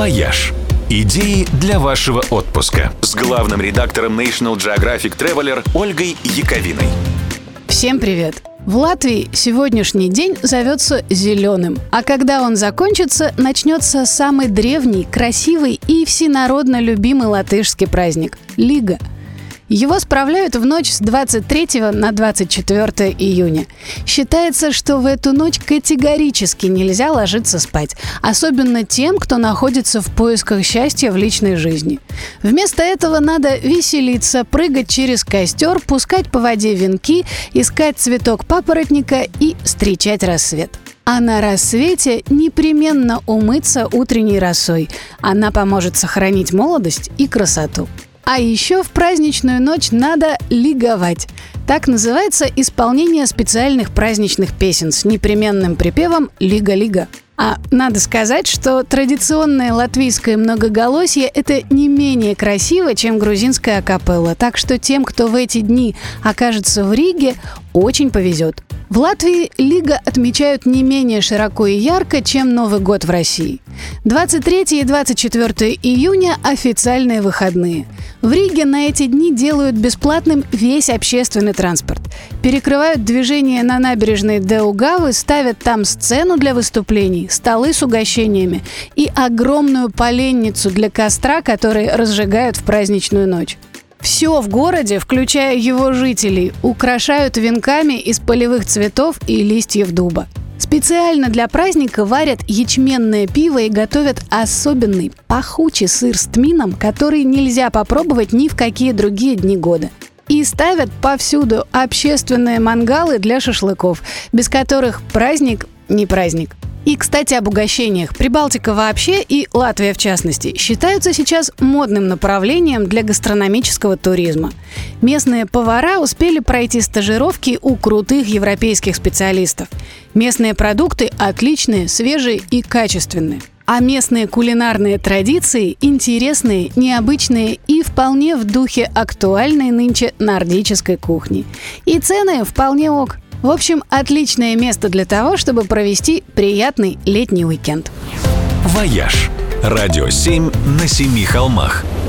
«Вояж». Идеи для вашего отпуска с главным редактором National Geographic Traveler Ольгой Яковиной. Всем привет! В Латвии сегодняшний день зовется зеленым, а когда он закончится, начнется самый древний, красивый и всенародно любимый латышский праздник – Лига – его справляют в ночь с 23 на 24 июня. Считается, что в эту ночь категорически нельзя ложиться спать, особенно тем, кто находится в поисках счастья в личной жизни. Вместо этого надо веселиться, прыгать через костер, пускать по воде венки, искать цветок папоротника и встречать рассвет. А на рассвете непременно умыться утренней росой. Она поможет сохранить молодость и красоту. А еще в праздничную ночь надо лиговать. Так называется исполнение специальных праздничных песен с непременным припевом «Лига-лига». А надо сказать, что традиционное латвийское многоголосие – это не менее красиво, чем грузинская акапелла. Так что тем, кто в эти дни окажется в Риге, очень повезет. В Латвии Лига отмечают не менее широко и ярко, чем Новый год в России. 23 и 24 июня – официальные выходные. В Риге на эти дни делают бесплатным весь общественный транспорт. Перекрывают движение на набережной Деугавы, ставят там сцену для выступлений, столы с угощениями и огромную поленницу для костра, который разжигают в праздничную ночь. Все в городе, включая его жителей, украшают венками из полевых цветов и листьев дуба. Специально для праздника варят ячменное пиво и готовят особенный пахучий сыр с тмином, который нельзя попробовать ни в какие другие дни года. И ставят повсюду общественные мангалы для шашлыков, без которых праздник не праздник. И, кстати, об угощениях. Прибалтика вообще и Латвия в частности считаются сейчас модным направлением для гастрономического туризма. Местные повара успели пройти стажировки у крутых европейских специалистов. Местные продукты отличные, свежие и качественные. А местные кулинарные традиции интересные, необычные и вполне в духе актуальной нынче нордической кухни. И цены вполне ок. В общем, отличное место для того, чтобы провести приятный летний уикенд. «Вояж» – радио 7 на семи холмах –